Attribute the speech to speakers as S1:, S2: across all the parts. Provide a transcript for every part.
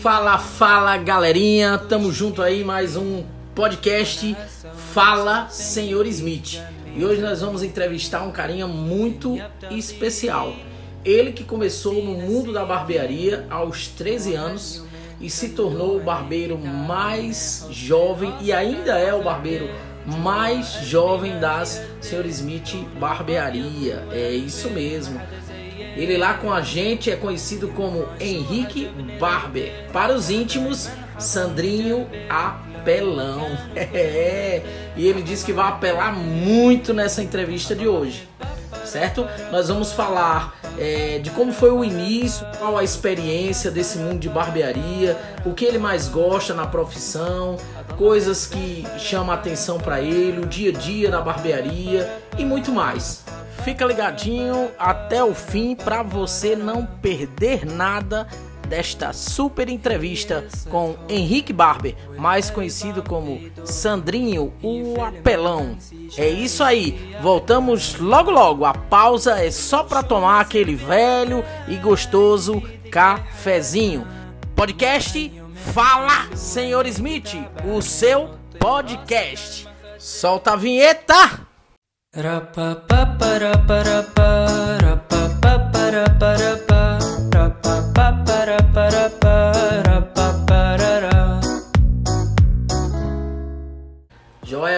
S1: Fala, fala galerinha, tamo junto aí mais um podcast Fala Senhor Smith. E hoje nós vamos entrevistar um carinha muito especial. Ele que começou no mundo da barbearia aos 13 anos e se tornou o barbeiro mais jovem e ainda é o barbeiro mais jovem das Sr. Smith Barbearia. É isso mesmo. Ele lá com a gente é conhecido como Henrique Barber. Para os íntimos, Sandrinho Apelão. É. E ele disse que vai apelar muito nessa entrevista de hoje. Certo? Nós vamos falar é, de como foi o início, qual a experiência desse mundo de barbearia, o que ele mais gosta na profissão, coisas que chamam a atenção para ele, o dia a dia na barbearia e muito mais. Fica ligadinho até o fim para você não perder nada desta super entrevista com Henrique Barber, mais conhecido como Sandrinho, o Apelão. É isso aí, voltamos logo logo. A pausa é só para tomar aquele velho e gostoso cafezinho. Podcast Fala Senhor Smith, o seu podcast. Solta a vinheta!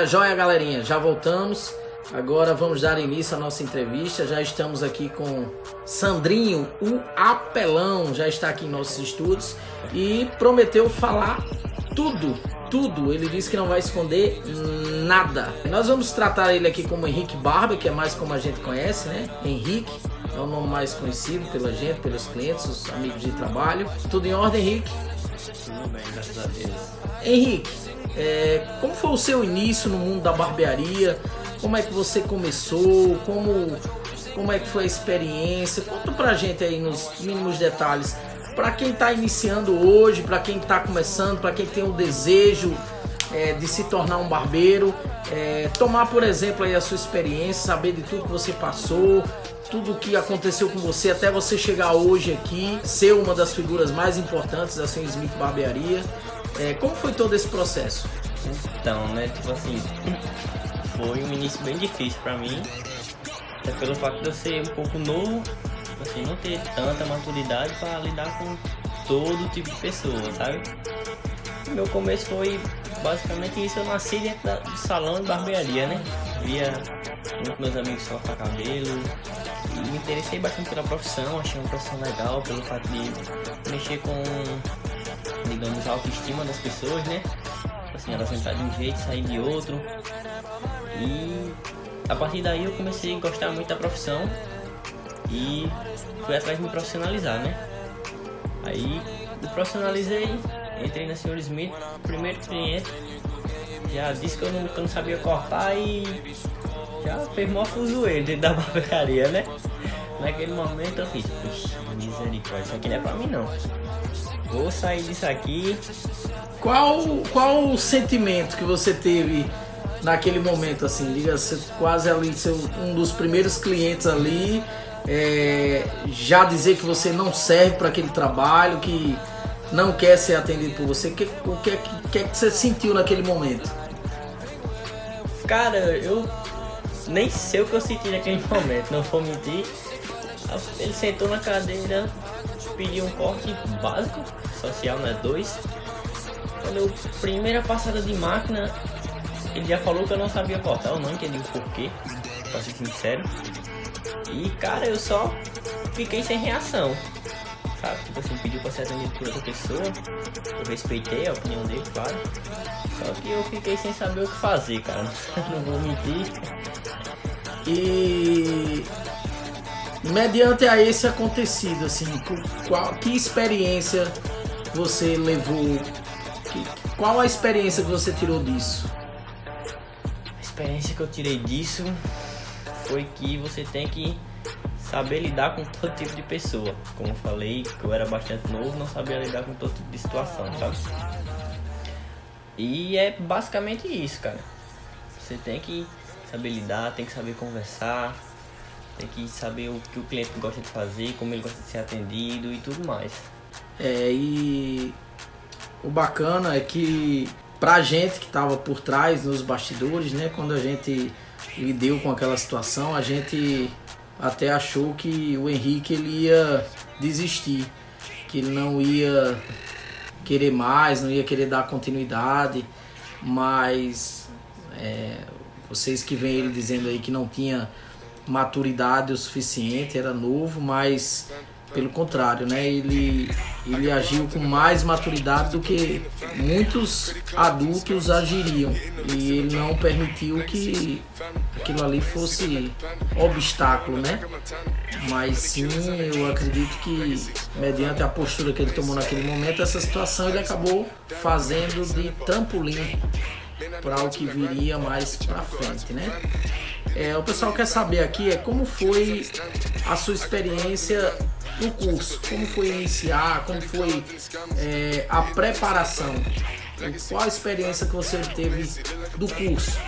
S1: Joia, galerinha. Já voltamos. Agora vamos dar início à nossa entrevista. Já estamos aqui com Sandrinho, o Apelão, já está aqui em nossos estúdios e prometeu falar tudo, tudo. Ele disse que não vai esconder nada. Nós vamos tratar ele aqui como Henrique Barber, que é mais como a gente conhece, né? Henrique é o nome mais conhecido pela gente, pelos clientes, os amigos de trabalho. Tudo em ordem, Henrique?
S2: Tudo bem, graças a Deus.
S1: Henrique, é, como foi o seu início no mundo da barbearia? Como é que você começou? Como, como é que foi a experiência? Conta pra gente aí nos mínimos detalhes. Para quem está iniciando hoje, para quem está começando, para quem tem o desejo é, de se tornar um barbeiro, é, tomar por exemplo aí a sua experiência, saber de tudo que você passou, tudo que aconteceu com você até você chegar hoje aqui, ser uma das figuras mais importantes da Smith Barbearia. É, como foi todo esse processo?
S2: Então, né, tipo assim, foi um início bem difícil para mim, até pelo fato de eu ser um pouco novo, assim, não ter tanta maturidade para lidar com todo tipo de pessoa, sabe? Meu começo foi basicamente isso, eu nasci dentro do salão de barbearia, né? Via muitos meus amigos cortar cabelo e me interessei bastante pela profissão, achei uma profissão legal pelo fato de mexer com, digamos, a autoestima das pessoas, né? Assim, elas entrar de um jeito, sair de outro. E a partir daí eu comecei a gostar muito da profissão e fui atrás de me profissionalizar, né? Aí me profissionalizei, entrei na Sr. Smith, primeiro cliente, já disse que eu não, que eu não sabia cortar e já fez mó fuzueiro dentro da barbearia, né? Naquele momento eu fiz, misericórdia, isso aqui não é pra mim não. Vou sair disso aqui.
S1: Qual, qual o sentimento que você teve naquele momento, assim? Diga, você quase ali, seu, um dos primeiros clientes ali, é, já dizer que você não serve para aquele trabalho, que não quer ser atendido por você. O que, o que, que, que, que você sentiu naquele momento?
S2: Cara, eu nem sei o que eu senti naquele momento, não vou mentir. Ele sentou na cadeira, pediu um corte básico, social, né? Dois. Quando eu, primeira passada de máquina, ele já falou que eu não sabia cortar, eu não entendi o porquê, pra ser sincero. E cara, eu só fiquei sem reação. Sabe? Tipo assim, pediu pra ser atendido por outra pessoa. Eu respeitei a opinião dele, claro. Só que eu fiquei sem saber o que fazer, cara. não vou mentir.
S1: E mediante a esse acontecido, assim, qual, que experiência você levou? Que, qual a experiência que você tirou disso?
S2: A experiência que eu tirei disso foi que você tem que saber lidar com todo tipo de pessoa. Como eu falei, que eu era bastante novo, não sabia lidar com todo tipo de situação, sabe? E é basicamente isso, cara. Você tem que saber lidar, tem que saber conversar, tem que saber o que o cliente gosta de fazer, como ele gosta de ser atendido e tudo mais.
S1: É, e o bacana é que pra gente que tava por trás nos bastidores, né, quando a gente lidou com aquela situação, a gente até achou que o Henrique ele ia desistir, que ele não ia querer mais, não ia querer dar continuidade, mas é, vocês que vêm ele dizendo aí que não tinha maturidade o suficiente, era novo, mas pelo contrário, né? Ele, ele agiu com mais maturidade do que muitos adultos agiriam. E ele não permitiu que aquilo ali fosse obstáculo, né? Mas sim, eu acredito que mediante a postura que ele tomou naquele momento, essa situação ele acabou fazendo de trampolim para o que viria mais para frente, né? É, o pessoal quer saber aqui é como foi a sua experiência no curso, como foi iniciar, como foi é, a preparação, qual a experiência que você teve do curso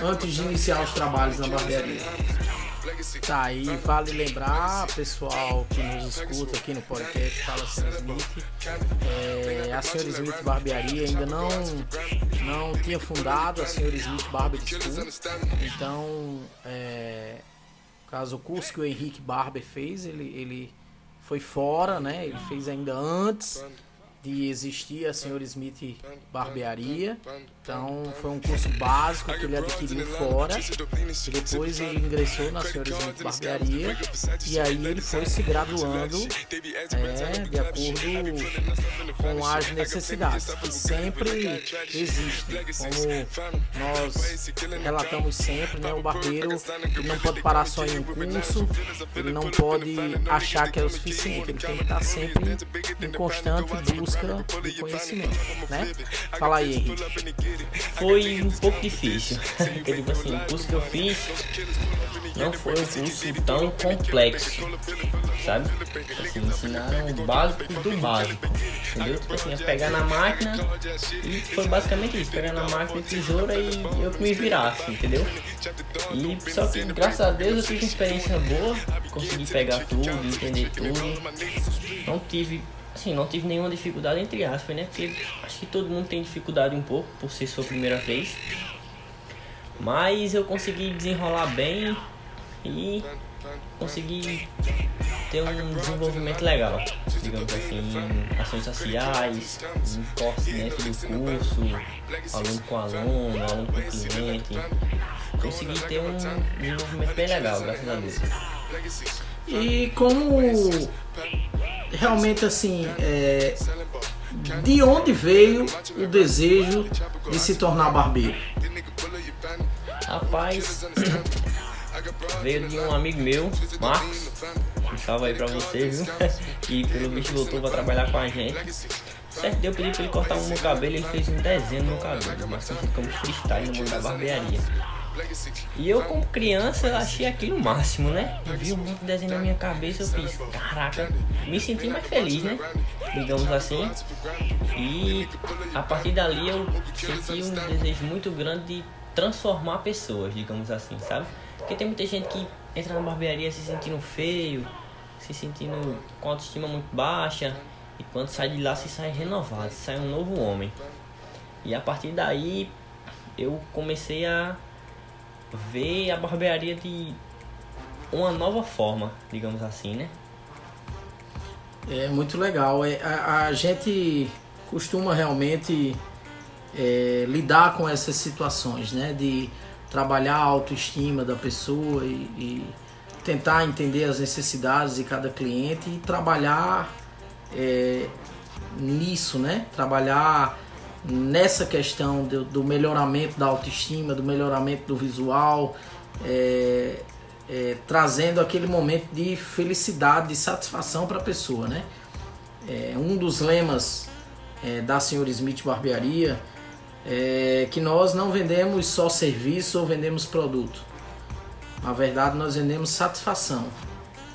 S1: antes de iniciar os trabalhos na barbearia. Tá, aí vale lembrar, pessoal que nos escuta aqui no podcast Fala Sr. Smith, é, a Sr. Smith Barbearia ainda não, não tinha fundado a Sr. Smith Barber School, então, é, caso o curso que o Henrique Barber fez, ele, ele foi fora, né? Ele fez ainda antes de existir a Sr. Smith Barbearia. Então foi um curso básico que ele adquiriu fora. E depois ele ingressou na Sr. Smith Barbearia. E aí ele foi se graduando é, de acordo com as necessidades que sempre existem. Como nós relatamos sempre, né? O barbeiro não pode parar só em um curso, ele não pode achar que é o suficiente. Ele tem que estar sempre em constante busca de conhecimento, né? Fala aí, Henrique.
S2: Foi um pouco difícil. Porque, assim, o curso que eu fiz não foi um curso tão complexo, sabe? Assim, ensinaram o básico do básico, entendeu? Tipo assim, é pegar na máquina e foi basicamente isso, pegar na máquina de tesoura e eu que me virasse, entendeu? E só que graças a Deus eu tive uma experiência boa, consegui pegar tudo, entender tudo. Não tive Assim, não tive nenhuma dificuldade, entre aspas, né? Porque acho que todo mundo tem dificuldade um pouco por ser sua primeira vez. Mas eu consegui desenrolar bem e consegui ter um desenvolvimento legal, digamos assim, ações sociais, um corte do curso, aluno com aluno, aluno com cliente. Consegui ter um desenvolvimento bem legal, graças a Deus.
S1: E como realmente assim, é, de onde veio o desejo de se tornar barbeiro?
S2: Rapaz, veio de um amigo meu, Marcos, um salve aí pra você, viu? E pelo bicho voltou pra trabalhar com a gente. Certo, deu pedi pra ele cortar o meu cabelo, ele fez um desenho no meu cabelo, mas como freestyle no mundo da barbearia. E eu, como criança, achei aquilo o máximo, né? Eu vi um monte de desenho na minha cabeça, eu fiz, caraca, me senti mais feliz, né? Digamos assim. E a partir dali eu senti um desejo muito grande de transformar pessoas, digamos assim, sabe? Porque tem muita gente que entra na barbearia se sentindo feio, se sentindo com autoestima muito baixa, e quando sai de lá se sai renovado, se sai um novo homem. E a partir daí eu comecei a ver a barbearia de uma nova forma, digamos assim, né?
S1: É muito legal. É, a, a gente costuma realmente é, lidar com essas situações, né? De trabalhar a autoestima da pessoa e, e tentar entender as necessidades de cada cliente e trabalhar é, nisso, né? Trabalhar nessa questão do, do, melhoramento da autoestima, do melhoramento do visual, é, é, trazendo aquele momento de felicidade, de satisfação para a pessoa, né? É, um dos lemas é, da Senhora Smith Barbearia é que nós não vendemos só serviço ou vendemos produto. Na verdade, nós vendemos satisfação,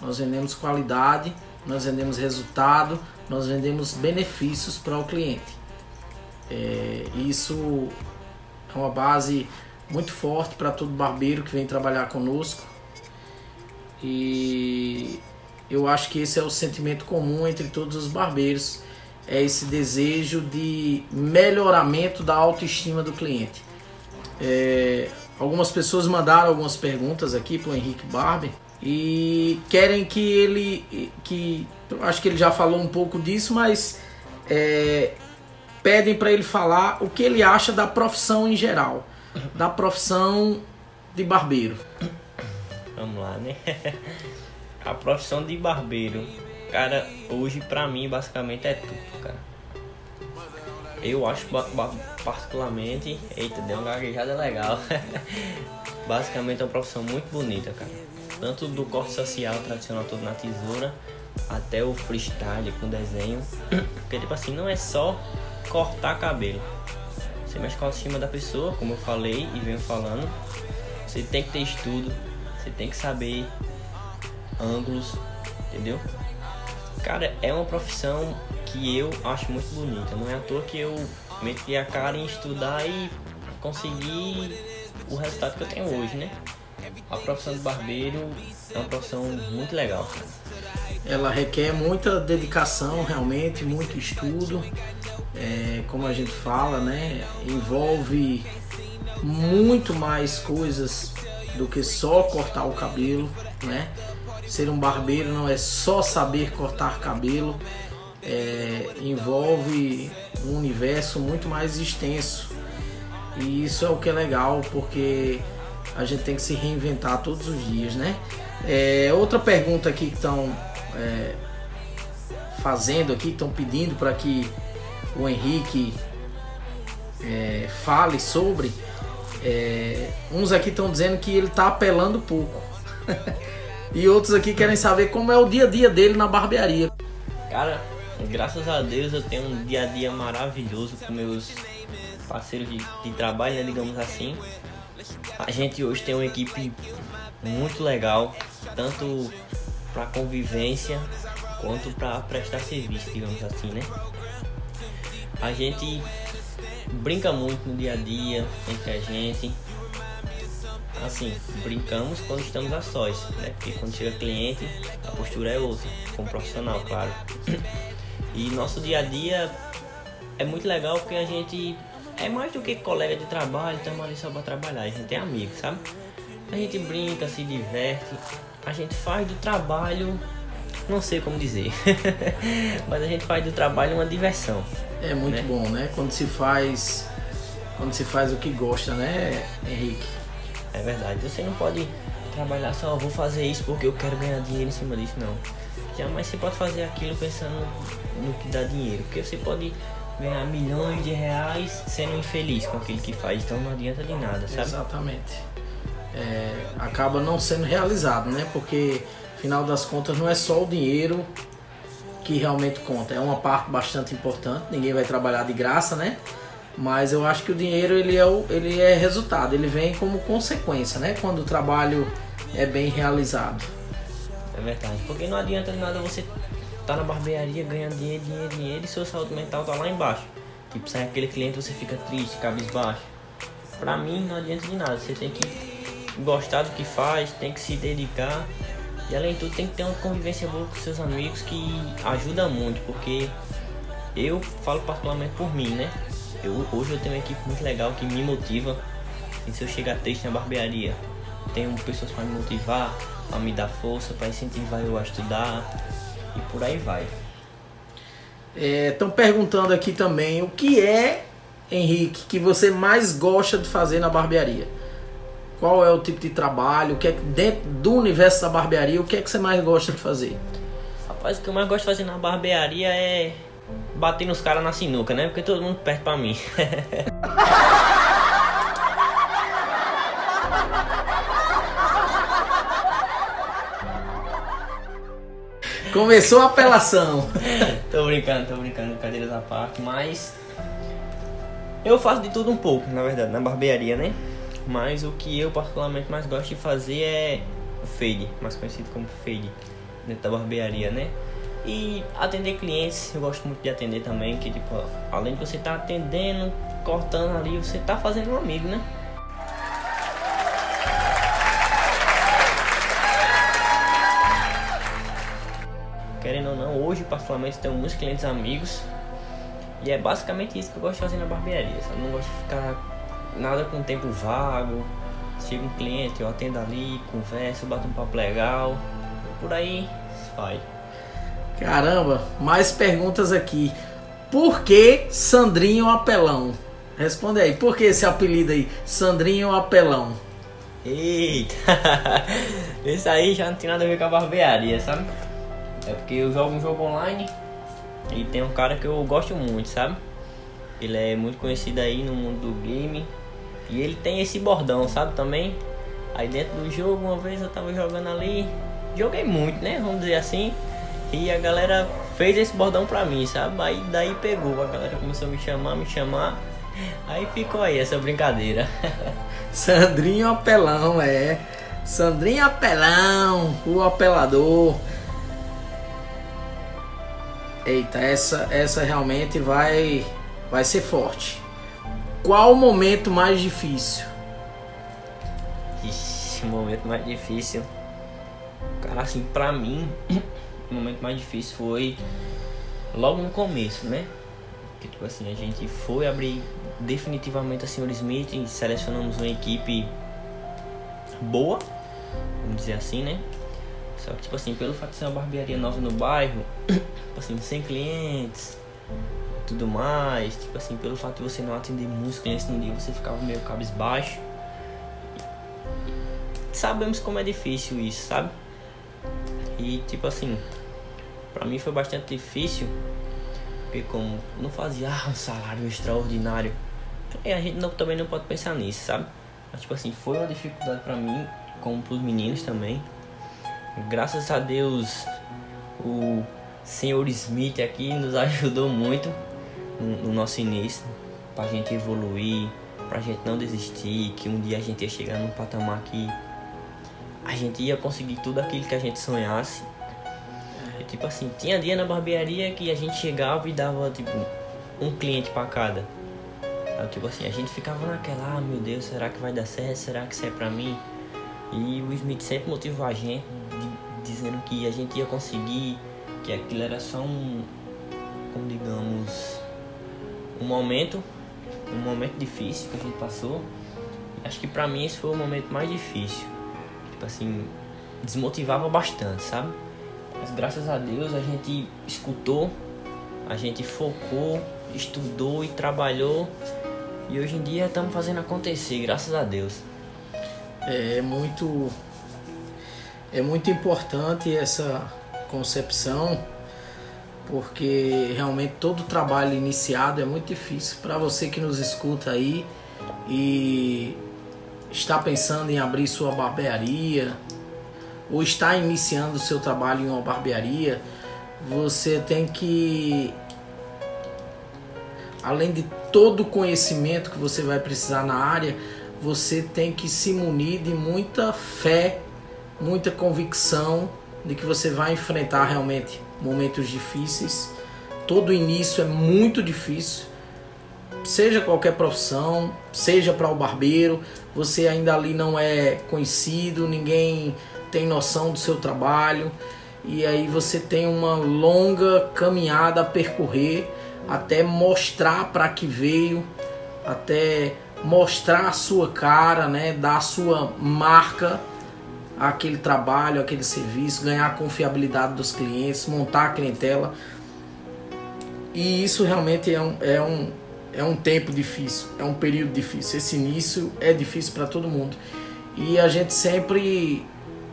S1: nós vendemos qualidade, nós vendemos resultado, nós vendemos benefícios para o cliente. É, isso é uma base muito forte para todo barbeiro que vem trabalhar conosco. E eu acho que esse é o sentimento comum entre todos os barbeiros, é esse desejo de melhoramento da autoestima do cliente. É, algumas pessoas mandaram algumas perguntas aqui para o Henrique Barber e querem que ele, que acho que ele já falou um pouco disso, mas é, pedem para ele falar o que ele acha da profissão em geral, da profissão de barbeiro.
S2: Vamos lá, né? A profissão de barbeiro, cara, hoje pra mim basicamente é tudo, cara. Eu acho particularmente, eita, deu uma gaguejada legal. basicamente é uma profissão muito bonita, cara. Tanto do corte social tradicional todo na tesoura, até o freestyle com desenho. Porque tipo assim, não é só cortar cabelo. Você mexe com a autoestima da pessoa, como eu falei e venho falando. Você tem que ter estudo, você tem que saber ângulos, entendeu? Cara, é uma profissão que eu acho muito bonita. Não é à toa que eu meti a cara em estudar e consegui o resultado que eu tenho hoje, né? A profissão de barbeiro é uma profissão muito legal.
S1: Ela requer muita dedicação, realmente, muito estudo. É, como a gente fala, né? Envolve muito mais coisas do que só cortar o cabelo, né? Ser um barbeiro não é só saber cortar cabelo, é, envolve um universo muito mais extenso. E isso é o que é legal, porque a gente tem que se reinventar todos os dias, né? É, outra pergunta aqui que estão é, fazendo aqui, estão pedindo para que o Henrique é, fale sobre é, uns aqui estão dizendo que ele está apelando pouco. e outros aqui querem saber como é o dia a dia dele na barbearia.
S2: Cara, graças a Deus eu tenho um dia a dia maravilhoso com meus parceiros de, de trabalho, né, digamos assim. A gente hoje tem uma equipe muito legal, tanto para convivência quanto para prestar serviço, digamos assim, né? A gente brinca muito no dia a dia entre a gente. Assim, brincamos quando estamos a sós, né? Porque quando chega cliente, a postura é outra, como profissional, claro. E nosso dia a dia é muito legal porque a gente é mais do que colega de trabalho, estamos ali só para trabalhar, a gente é amigo, sabe? A gente brinca, se diverte, a gente faz do trabalho não sei como dizer. Mas a gente faz do trabalho uma diversão.
S1: É muito né? bom, né? Quando se faz. Quando se faz o que gosta, né, Henrique?
S2: É verdade. Você não pode trabalhar só, vou fazer isso porque eu quero ganhar dinheiro em cima disso, não. Jamais você pode fazer aquilo pensando no que dá dinheiro. Porque você pode ganhar milhões de reais sendo infeliz com aquilo que faz. Então não adianta de nada, sabe?
S1: Exatamente. É, acaba não sendo realizado, né? Porque final das contas não é só o dinheiro que realmente conta, é uma parte bastante importante, ninguém vai trabalhar de graça, né? Mas eu acho que o dinheiro ele é, o, ele é resultado, ele vem como consequência, né? Quando o trabalho é bem realizado.
S2: É verdade, porque não adianta nada você tá na barbearia ganhando dinheiro, dinheiro, dinheiro e sua saúde mental tá lá embaixo. Tipo, sai aquele cliente você fica triste, cabisbaixo. Pra mim não adianta de nada, você tem que gostar do que faz, tem que se dedicar e além de tudo tem que ter uma convivência boa com seus amigos que ajuda muito, porque eu falo particularmente por mim, né? Eu, hoje eu tenho uma equipe muito legal que me motiva. E se eu chegar triste na barbearia, tenho pessoas para me motivar, para me dar força, para incentivar eu a estudar e por aí vai.
S1: Estão é, perguntando aqui também o que é, Henrique, que você mais gosta de fazer na barbearia? Qual é o tipo de trabalho? O que é que dentro do universo da barbearia, o que é que você mais gosta de fazer?
S2: Rapaz, o que eu mais gosto de fazer na barbearia é bater nos caras na sinuca, né? Porque todo mundo perde pra mim.
S1: Começou a apelação.
S2: tô brincando, tô brincando, cadeiras à parte, mas eu faço de tudo um pouco, na verdade, na barbearia, né? Mas o que eu particularmente mais gosto de fazer é o fade, mais conhecido como fade, dentro da barbearia, né? E atender clientes, eu gosto muito de atender também, que tipo, além de você estar tá atendendo, cortando ali, você tá fazendo um amigo, né? Querendo ou não, hoje particularmente tenho muitos clientes amigos e é basicamente isso que eu gosto de fazer na barbearia. Eu não gosto de ficar nada com tempo vago. Chega um cliente, eu atendo ali, converso, bato um papo legal. Por aí vai.
S1: Caramba, mais perguntas aqui. Por que Sandrinho Apelão? Responde aí, por que esse apelido aí, Sandrinho Apelão?
S2: Eita, esse aí já não tem nada a ver com a barbearia, sabe? É porque eu jogo um jogo online e tem um cara que eu gosto muito, sabe? Ele é muito conhecido aí no mundo do game e ele tem esse bordão, sabe? Também. Aí dentro do jogo, uma vez eu tava jogando ali, joguei muito, né? Vamos dizer assim. E a galera fez esse bordão pra mim, sabe? Aí daí pegou, a galera começou a me chamar, me chamar. Aí ficou aí essa brincadeira.
S1: Sandrinho Apelão, é. Sandrinho Apelão, o apelador. Eita, essa, essa realmente vai, vai ser forte. Qual o momento mais difícil?
S2: Ixi, o momento mais difícil. Cara, assim, pra mim, o momento mais difícil foi logo no começo, né? Que tipo assim, a gente foi abrir definitivamente a Sr. Smith e selecionamos uma equipe boa, vamos dizer assim, né? Só que, tipo assim, pelo fato de ser uma barbearia nova no bairro, tipo assim, sem clientes, tudo mais, tipo assim, pelo fato de você não atender muitos clientes no dia, você ficava meio cabisbaixo. Sabemos como é difícil isso, sabe? E, tipo assim, pra mim foi bastante difícil, porque como não fazia ah, um salário extraordinário, e a gente não, também não pode pensar nisso, sabe? Mas, tipo assim, foi uma dificuldade pra mim, como pros meninos também Graças a Deus, o senhor Smith aqui nos ajudou muito no, no nosso início, pra gente evoluir, pra gente não desistir, que um dia a gente ia chegar num patamar que a gente ia conseguir tudo aquilo que a gente sonhasse. E, tipo assim, tinha dia na barbearia que a gente chegava e dava tipo um cliente para cada. Tipo assim, a gente ficava naquela, ah meu Deus, será que vai dar certo? Será que isso é pra mim? E o Smith sempre motivou a gente, dizendo que a gente ia conseguir, que aquilo era só um, como digamos, um momento, um momento difícil que a gente passou. Acho que pra mim esse foi o momento mais difícil. Tipo assim, desmotivava bastante, sabe? Mas graças a Deus a gente escutou, a gente focou, estudou e trabalhou. E hoje em dia estamos fazendo acontecer, graças a Deus
S1: é muito é muito importante essa concepção porque realmente todo trabalho iniciado é muito difícil para você que nos escuta aí e está pensando em abrir sua barbearia ou está iniciando o seu trabalho em uma barbearia, você tem que além de todo o conhecimento que você vai precisar na área, você tem que se munir de muita fé, muita convicção de que você vai enfrentar realmente momentos difíceis. Todo início é muito difícil, seja qualquer profissão, seja para o barbeiro, você ainda ali não é conhecido, ninguém tem noção do seu trabalho. E aí você tem uma longa caminhada a percorrer até mostrar para que veio, até mostrar a sua cara, né, dar a sua marca àquele trabalho, aquele serviço, ganhar a confiabilidade dos clientes, montar a clientela. E isso realmente é um, é um, é um tempo difícil, é um período difícil. Esse início é difícil para todo mundo. E a gente sempre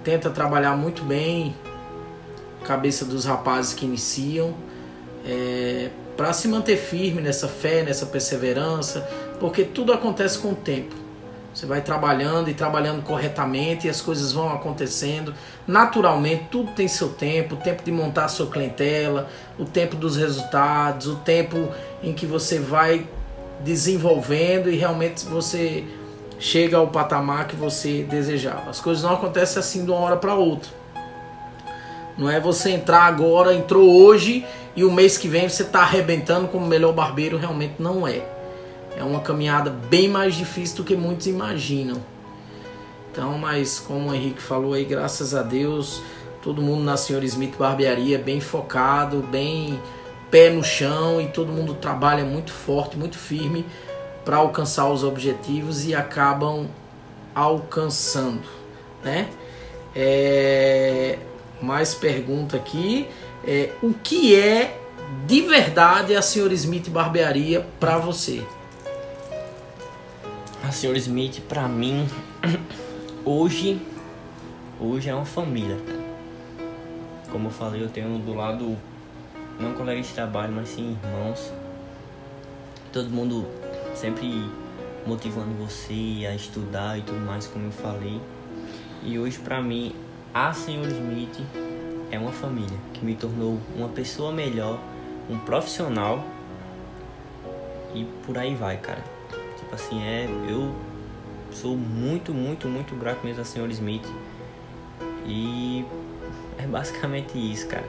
S1: tenta trabalhar muito bem cabeça dos rapazes que iniciam é, para se manter firme nessa fé, nessa perseverança, porque tudo acontece com o tempo. Você vai trabalhando e trabalhando corretamente e as coisas vão acontecendo naturalmente. Tudo tem seu tempo: o tempo de montar a sua clientela, o tempo dos resultados, o tempo em que você vai desenvolvendo e realmente você chega ao patamar que você desejava. As coisas não acontecem assim de uma hora para outra. Não é você entrar agora, entrou hoje e o mês que vem você está arrebentando como melhor barbeiro, realmente não é. É uma caminhada bem mais difícil do que muitos imaginam. Então, mas como o Henrique falou aí, graças a Deus, todo mundo na Senhor Smith Barbearia bem focado, bem pé no chão e todo mundo trabalha muito forte, muito firme para alcançar os objetivos e acabam alcançando, né? É, mais pergunta aqui. É, o que é de verdade a Sr. Smith Barbearia para você?
S2: A Sr. Smith, para mim, hoje, hoje é uma família. Como eu falei, eu tenho do lado não colegas de trabalho, mas sim irmãos. Todo mundo sempre motivando você a estudar e tudo mais, como eu falei. E hoje, para mim, a Sr. Smith é uma família que me tornou uma pessoa melhor, um profissional e por aí vai, cara. Tipo assim, é. Eu sou muito, muito, muito grato mesmo a Sr. Smith. E é basicamente isso, cara.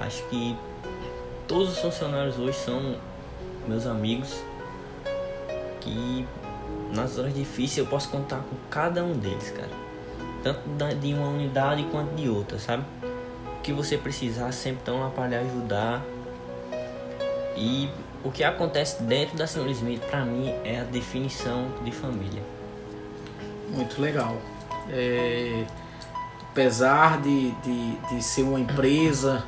S2: Acho que todos os funcionários hoje são meus amigos. Que nas horas difíceis eu posso contar com cada um deles, cara. Tanto de uma unidade quanto de outra, sabe? O que você precisar sempre estão lá para lhe ajudar. E o que acontece dentro da Sr. Smith, para mim, é a definição de família.
S1: Muito legal. É, apesar de, de, de ser uma empresa,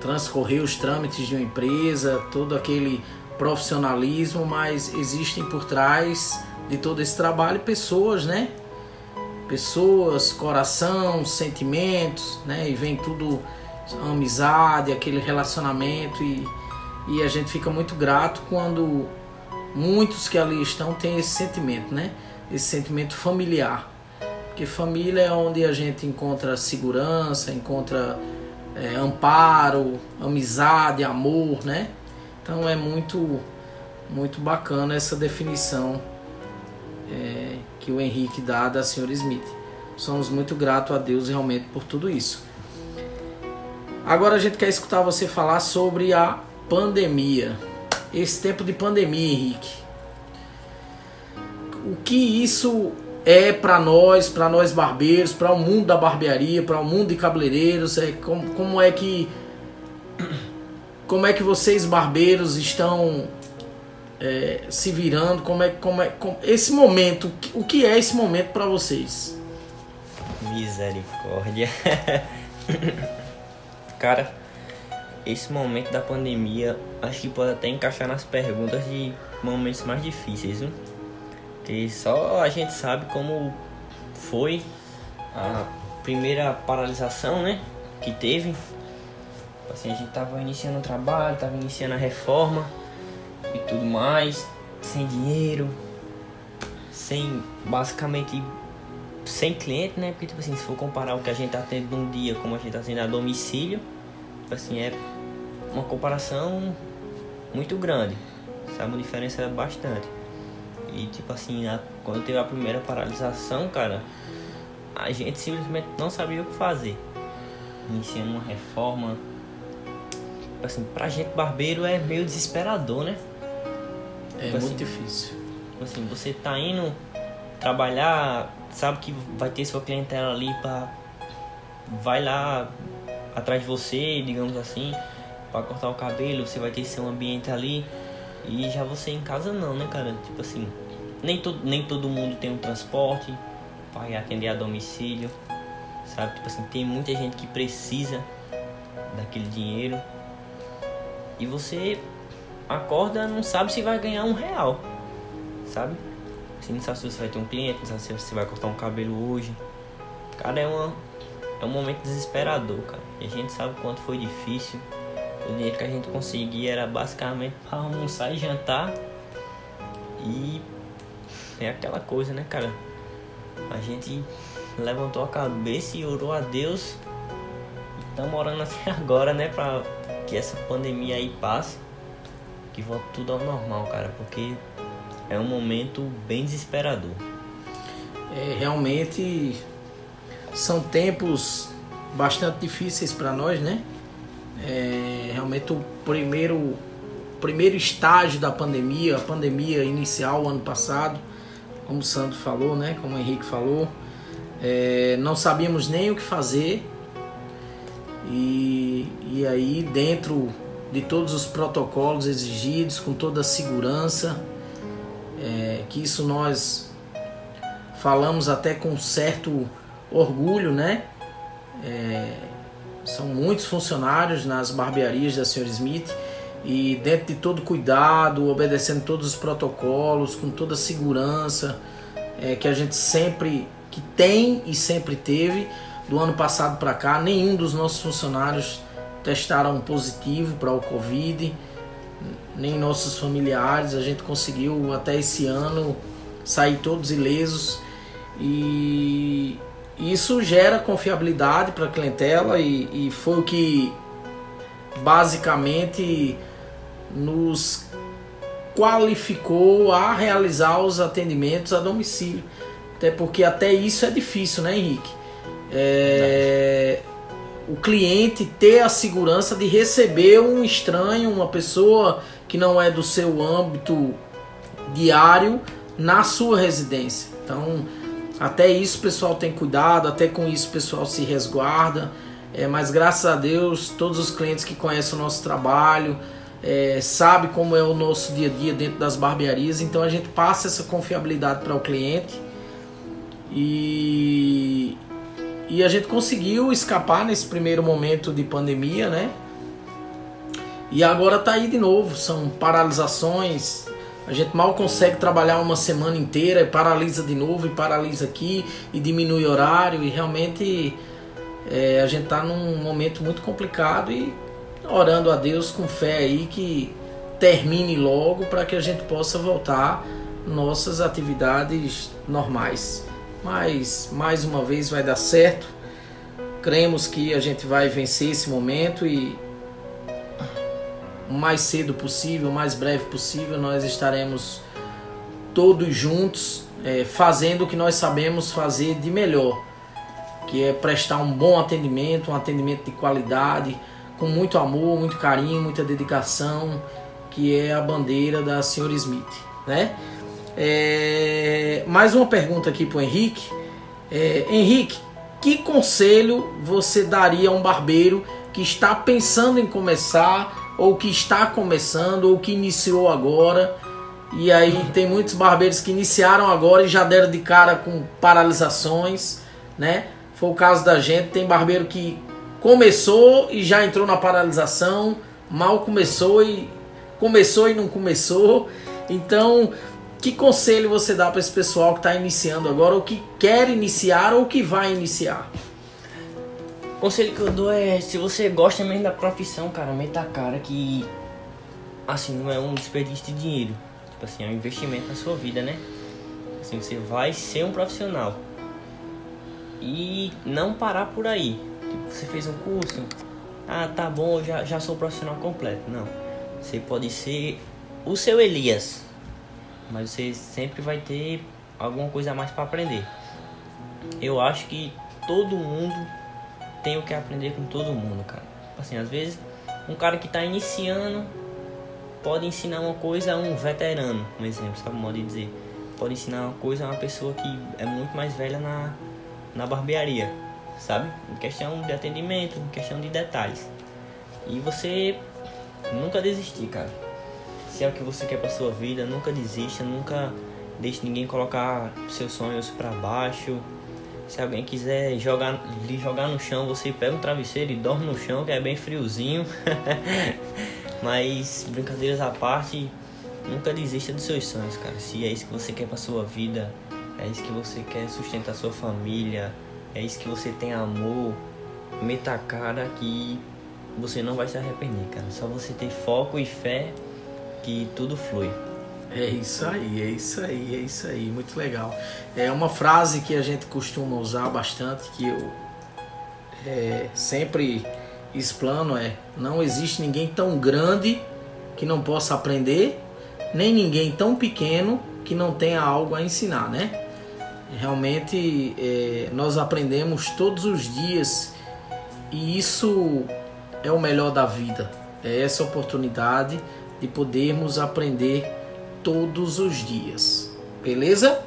S1: transcorrer os trâmites de uma empresa, todo aquele profissionalismo, mas existem por trás de todo esse trabalho pessoas, né? Pessoas, coração, sentimentos, né? E vem tudo amizade, aquele relacionamento e, e a gente fica muito grato quando muitos que ali estão têm esse sentimento, né? Esse sentimento familiar. Porque família é onde a gente encontra segurança, encontra é, amparo, amizade, amor, né? Então é muito, muito bacana essa definição é, que o Henrique dá da Sra. Smith. Somos muito gratos a Deus realmente por tudo isso. Agora a gente quer escutar você falar sobre a pandemia. Esse tempo de pandemia, Henrique. O que isso é para nós, para nós barbeiros, para o mundo da barbearia, para o mundo de cabeleireiros, é como, como é que como é que vocês barbeiros estão é, se virando, como é como é como, esse momento, o que é esse momento para vocês?
S2: Misericórdia. Cara, esse momento da pandemia acho que pode até encaixar nas perguntas de momentos mais difíceis, viu? Que só a gente sabe como foi a primeira paralisação, né? Que teve. Assim, a gente tava iniciando o trabalho, tava iniciando a reforma e tudo mais, sem dinheiro, sem basicamente sem cliente, né? Porque tipo assim, se for comparar o que a gente tá tendo num dia como a gente tá tendo a domicílio, assim, é uma comparação muito grande. Sabe, uma diferença bastante. E tipo assim, a, quando teve a primeira paralisação, cara, a gente simplesmente não sabia o que fazer. Iniciando uma reforma. Tipo assim, pra gente barbeiro é meio desesperador, né?
S1: É tipo muito assim, difícil.
S2: Tipo assim, você tá indo trabalhar, sabe que vai ter sua clientela ali pra. Vai lá atrás de você, digamos assim, para cortar o cabelo, você vai ter seu ambiente ali. E já você em casa não, né, cara? Tipo assim, nem todo, nem todo mundo tem um transporte para atender a domicílio, sabe? Tipo assim, tem muita gente que precisa daquele dinheiro e você acorda não sabe se vai ganhar um real, sabe? Você não sabe se você vai ter um cliente, não sabe se você vai cortar um cabelo hoje. Cara, é, uma, é um momento desesperador, cara. E a gente sabe o quanto foi difícil. O dinheiro que a gente conseguia era basicamente para almoçar e jantar. E é aquela coisa, né, cara? A gente levantou a cabeça e orou a Deus. Estamos orando até agora, né, pra que essa pandemia aí passe. Que volte tudo ao normal, cara, porque é um momento bem desesperador.
S1: É, realmente são tempos bastante difíceis para nós, né? É, realmente o primeiro, primeiro estágio da pandemia, a pandemia inicial ano passado, como o Sandro falou, né? Como o Henrique falou, é, não sabíamos nem o que fazer e, e aí dentro de todos os protocolos exigidos, com toda a segurança, é, que isso nós falamos até com certo orgulho, né? É, são muitos funcionários nas barbearias da Sr. Smith e dentro de todo cuidado, obedecendo todos os protocolos, com toda a segurança é, que a gente sempre que tem e sempre teve do ano passado para cá, nenhum dos nossos funcionários testaram positivo para o Covid, nem nossos familiares. A gente conseguiu até esse ano sair todos ilesos e isso gera confiabilidade para a clientela e, e foi o que basicamente nos qualificou a realizar os atendimentos a domicílio. Até porque até isso é difícil, né, Henrique? É, o cliente ter a segurança de receber um estranho, uma pessoa que não é do seu âmbito diário na sua residência. Então, até isso o pessoal tem cuidado, até com isso o pessoal se resguarda. É, mas graças a Deus, todos os clientes que conhecem o nosso trabalho, é, sabe como é o nosso dia a dia dentro das barbearias, então a gente passa essa confiabilidade para o cliente e, e a gente conseguiu escapar nesse primeiro momento de pandemia, né? E agora tá aí de novo, são paralisações, a gente mal consegue trabalhar uma semana inteira e paralisa de novo e paralisa aqui e diminui horário e realmente é, a gente está num momento muito complicado e orando a Deus com fé aí que termine logo para que a gente possa voltar nossas atividades normais. Mas mais uma vez vai dar certo. Cremos que a gente vai vencer esse momento e o mais cedo possível, o mais breve possível, nós estaremos todos juntos é, fazendo o que nós sabemos fazer de melhor, que é prestar um bom atendimento, um atendimento de qualidade, com muito amor, muito carinho, muita dedicação, que é a bandeira da senhora Smith, né? É, mais uma pergunta aqui para o Henrique. É, Henrique, que conselho você daria a um barbeiro que está pensando em começar ou que está começando, ou que iniciou agora. E aí tem muitos barbeiros que iniciaram agora e já deram de cara com paralisações, né? Foi o caso da gente, tem barbeiro que começou e já entrou na paralisação, mal começou e começou e não começou. Então, que conselho você dá para esse pessoal que está iniciando agora, ou que quer iniciar ou que vai iniciar?
S2: Conselho que eu dou é, se você gosta mesmo da profissão, cara, meta a cara que assim, não é um desperdício de dinheiro. Tipo assim, é um investimento na sua vida, né? Assim, você vai ser um profissional. E não parar por aí. Tipo, você fez um curso, ah, tá bom, eu já, já sou profissional completo. Não. Você pode ser o seu Elias, mas você sempre vai ter alguma coisa a mais para aprender. Eu acho que todo mundo tenho que aprender com todo mundo, cara. Assim, às vezes um cara que está iniciando pode ensinar uma coisa a um veterano, um exemplo, sabe modo de dizer. Pode ensinar uma coisa a uma pessoa que é muito mais velha na, na barbearia, sabe? Em questão de atendimento, em questão de detalhes. E você nunca desistir, cara. Se é o que você quer para sua vida, nunca desista, nunca deixe ninguém colocar seus sonhos para baixo se alguém quiser jogar, lhe jogar no chão, você pega um travesseiro e dorme no chão, que é bem friozinho. Mas, brincadeiras à parte, nunca desista dos seus sonhos, cara. Se é isso que você quer pra sua vida, é isso que você quer sustentar sua família, é isso que você tem amor, meta a cara que você não vai se arrepender, cara. Só você ter foco e fé que tudo flui.
S1: É isso aí, é isso aí, é isso aí, muito legal. É uma frase que a gente costuma usar bastante, que eu é, sempre explano é não existe ninguém tão grande que não possa aprender, nem ninguém tão pequeno que não tenha algo a ensinar, né? Realmente é, nós aprendemos todos os dias E isso é o melhor da vida. É essa oportunidade de podermos aprender todos os dias. Beleza?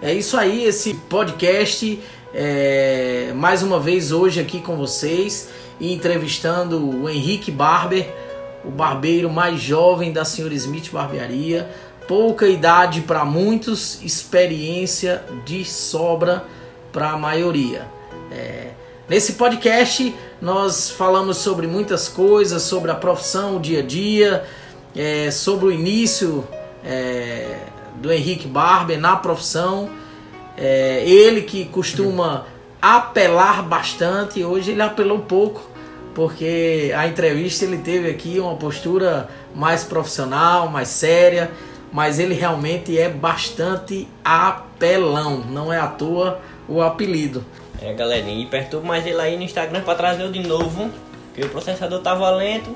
S1: É isso aí, esse podcast. É, mais uma vez hoje aqui com vocês entrevistando o Henrique Barber, o barbeiro mais jovem da Senhora Smith Barbearia. Pouca idade para muitos, experiência de sobra para a maioria. É, nesse podcast nós falamos sobre muitas coisas, sobre a profissão, o dia a dia, é, sobre o início é, do Henrique Barber na profissão. É, ele que costuma apelar bastante, hoje ele apelou pouco, porque a entrevista ele teve aqui uma postura mais profissional, mais séria, mas ele realmente é bastante apelão, não é à toa o apelido.
S2: É, galerinha, e perturba mais ele aí no Instagram pra trazer de novo, que o processador tava lento.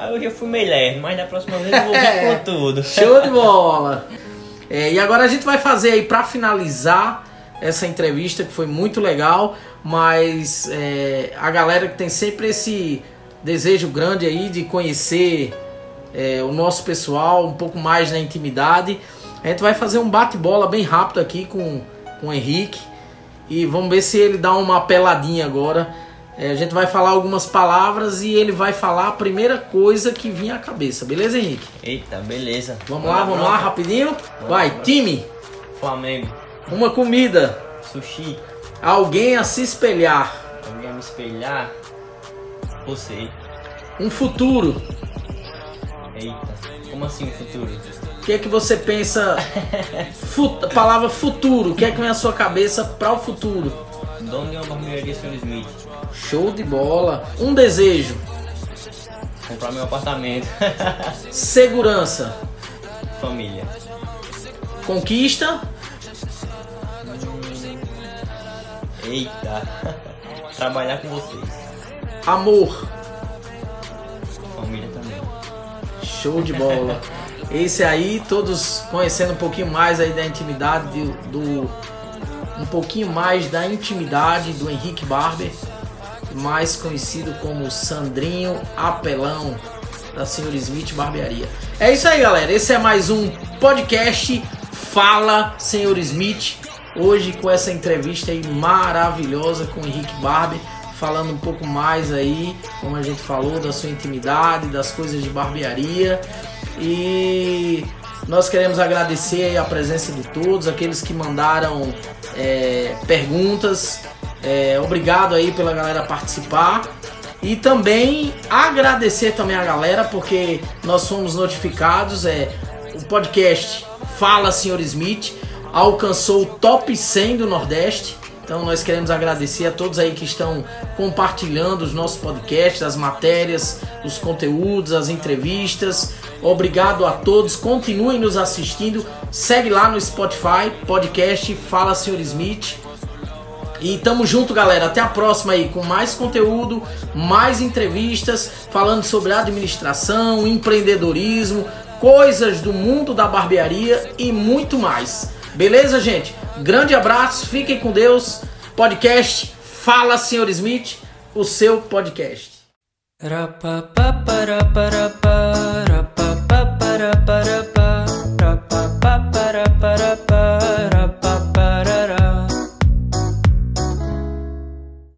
S2: Aí eu fui meio leve, mas da próxima vez eu vou vir com tudo.
S1: Show de bola! É, e agora a gente vai fazer aí para finalizar essa entrevista que foi muito legal, mas é, a galera que tem sempre esse desejo grande aí de conhecer é, o nosso pessoal um pouco mais na intimidade, a gente vai fazer um bate-bola bem rápido aqui com, com o Henrique e vamos ver se ele dá uma peladinha agora. É, a gente vai falar algumas palavras e ele vai falar a primeira coisa que vinha à cabeça, beleza, Henrique?
S2: Eita, beleza.
S1: Vamos lá, vamos lá, rapidinho. Vai, time.
S2: Flamengo.
S1: Uma comida.
S2: Sushi.
S1: Alguém a se espelhar.
S2: Alguém a me espelhar. Você.
S1: Um futuro.
S2: Eita. Como assim um futuro?
S1: O que é que você pensa? Fut, palavra futuro. O que é que vem à sua cabeça para o futuro?
S2: Dono de uma barbearia Sr. Smith.
S1: Show de bola. Um desejo.
S2: Comprar meu apartamento.
S1: Segurança.
S2: Família.
S1: Conquista.
S2: Eita. Trabalhar com vocês.
S1: Amor.
S2: Família também.
S1: Show de bola. Esse aí, todos conhecendo um pouquinho mais aí da intimidade do, do um pouquinho mais da intimidade do Henrique Barber, mais conhecido como Sandrinho Apelão da Senhor Smith Barbearia. É isso aí, galera. Esse é mais um podcast Fala Senhor Smith. Hoje com essa entrevista aí maravilhosa com o Henrique Barber, falando um pouco mais aí, como a gente falou, da sua intimidade, das coisas de barbearia. E nós queremos agradecer a presença de todos, aqueles que mandaram é, perguntas. É, obrigado aí pela galera participar. E também agradecer também a galera, porque nós fomos notificados, é, o podcast Fala Senhor Smith alcançou o top 100 do Nordeste. Então nós queremos agradecer a todos aí que estão compartilhando os nossos podcasts, as matérias, os conteúdos, as entrevistas. Obrigado a todos, continuem nos assistindo. Segue lá no Spotify, podcast Fala Senhor Smith. E tamo junto, galera. Até a próxima aí com mais conteúdo, mais entrevistas falando sobre administração, empreendedorismo, coisas do mundo da barbearia e muito mais. Beleza, gente? Grande abraço, fiquem com Deus. Podcast Fala Senhor Smith, o seu podcast. Rapapá,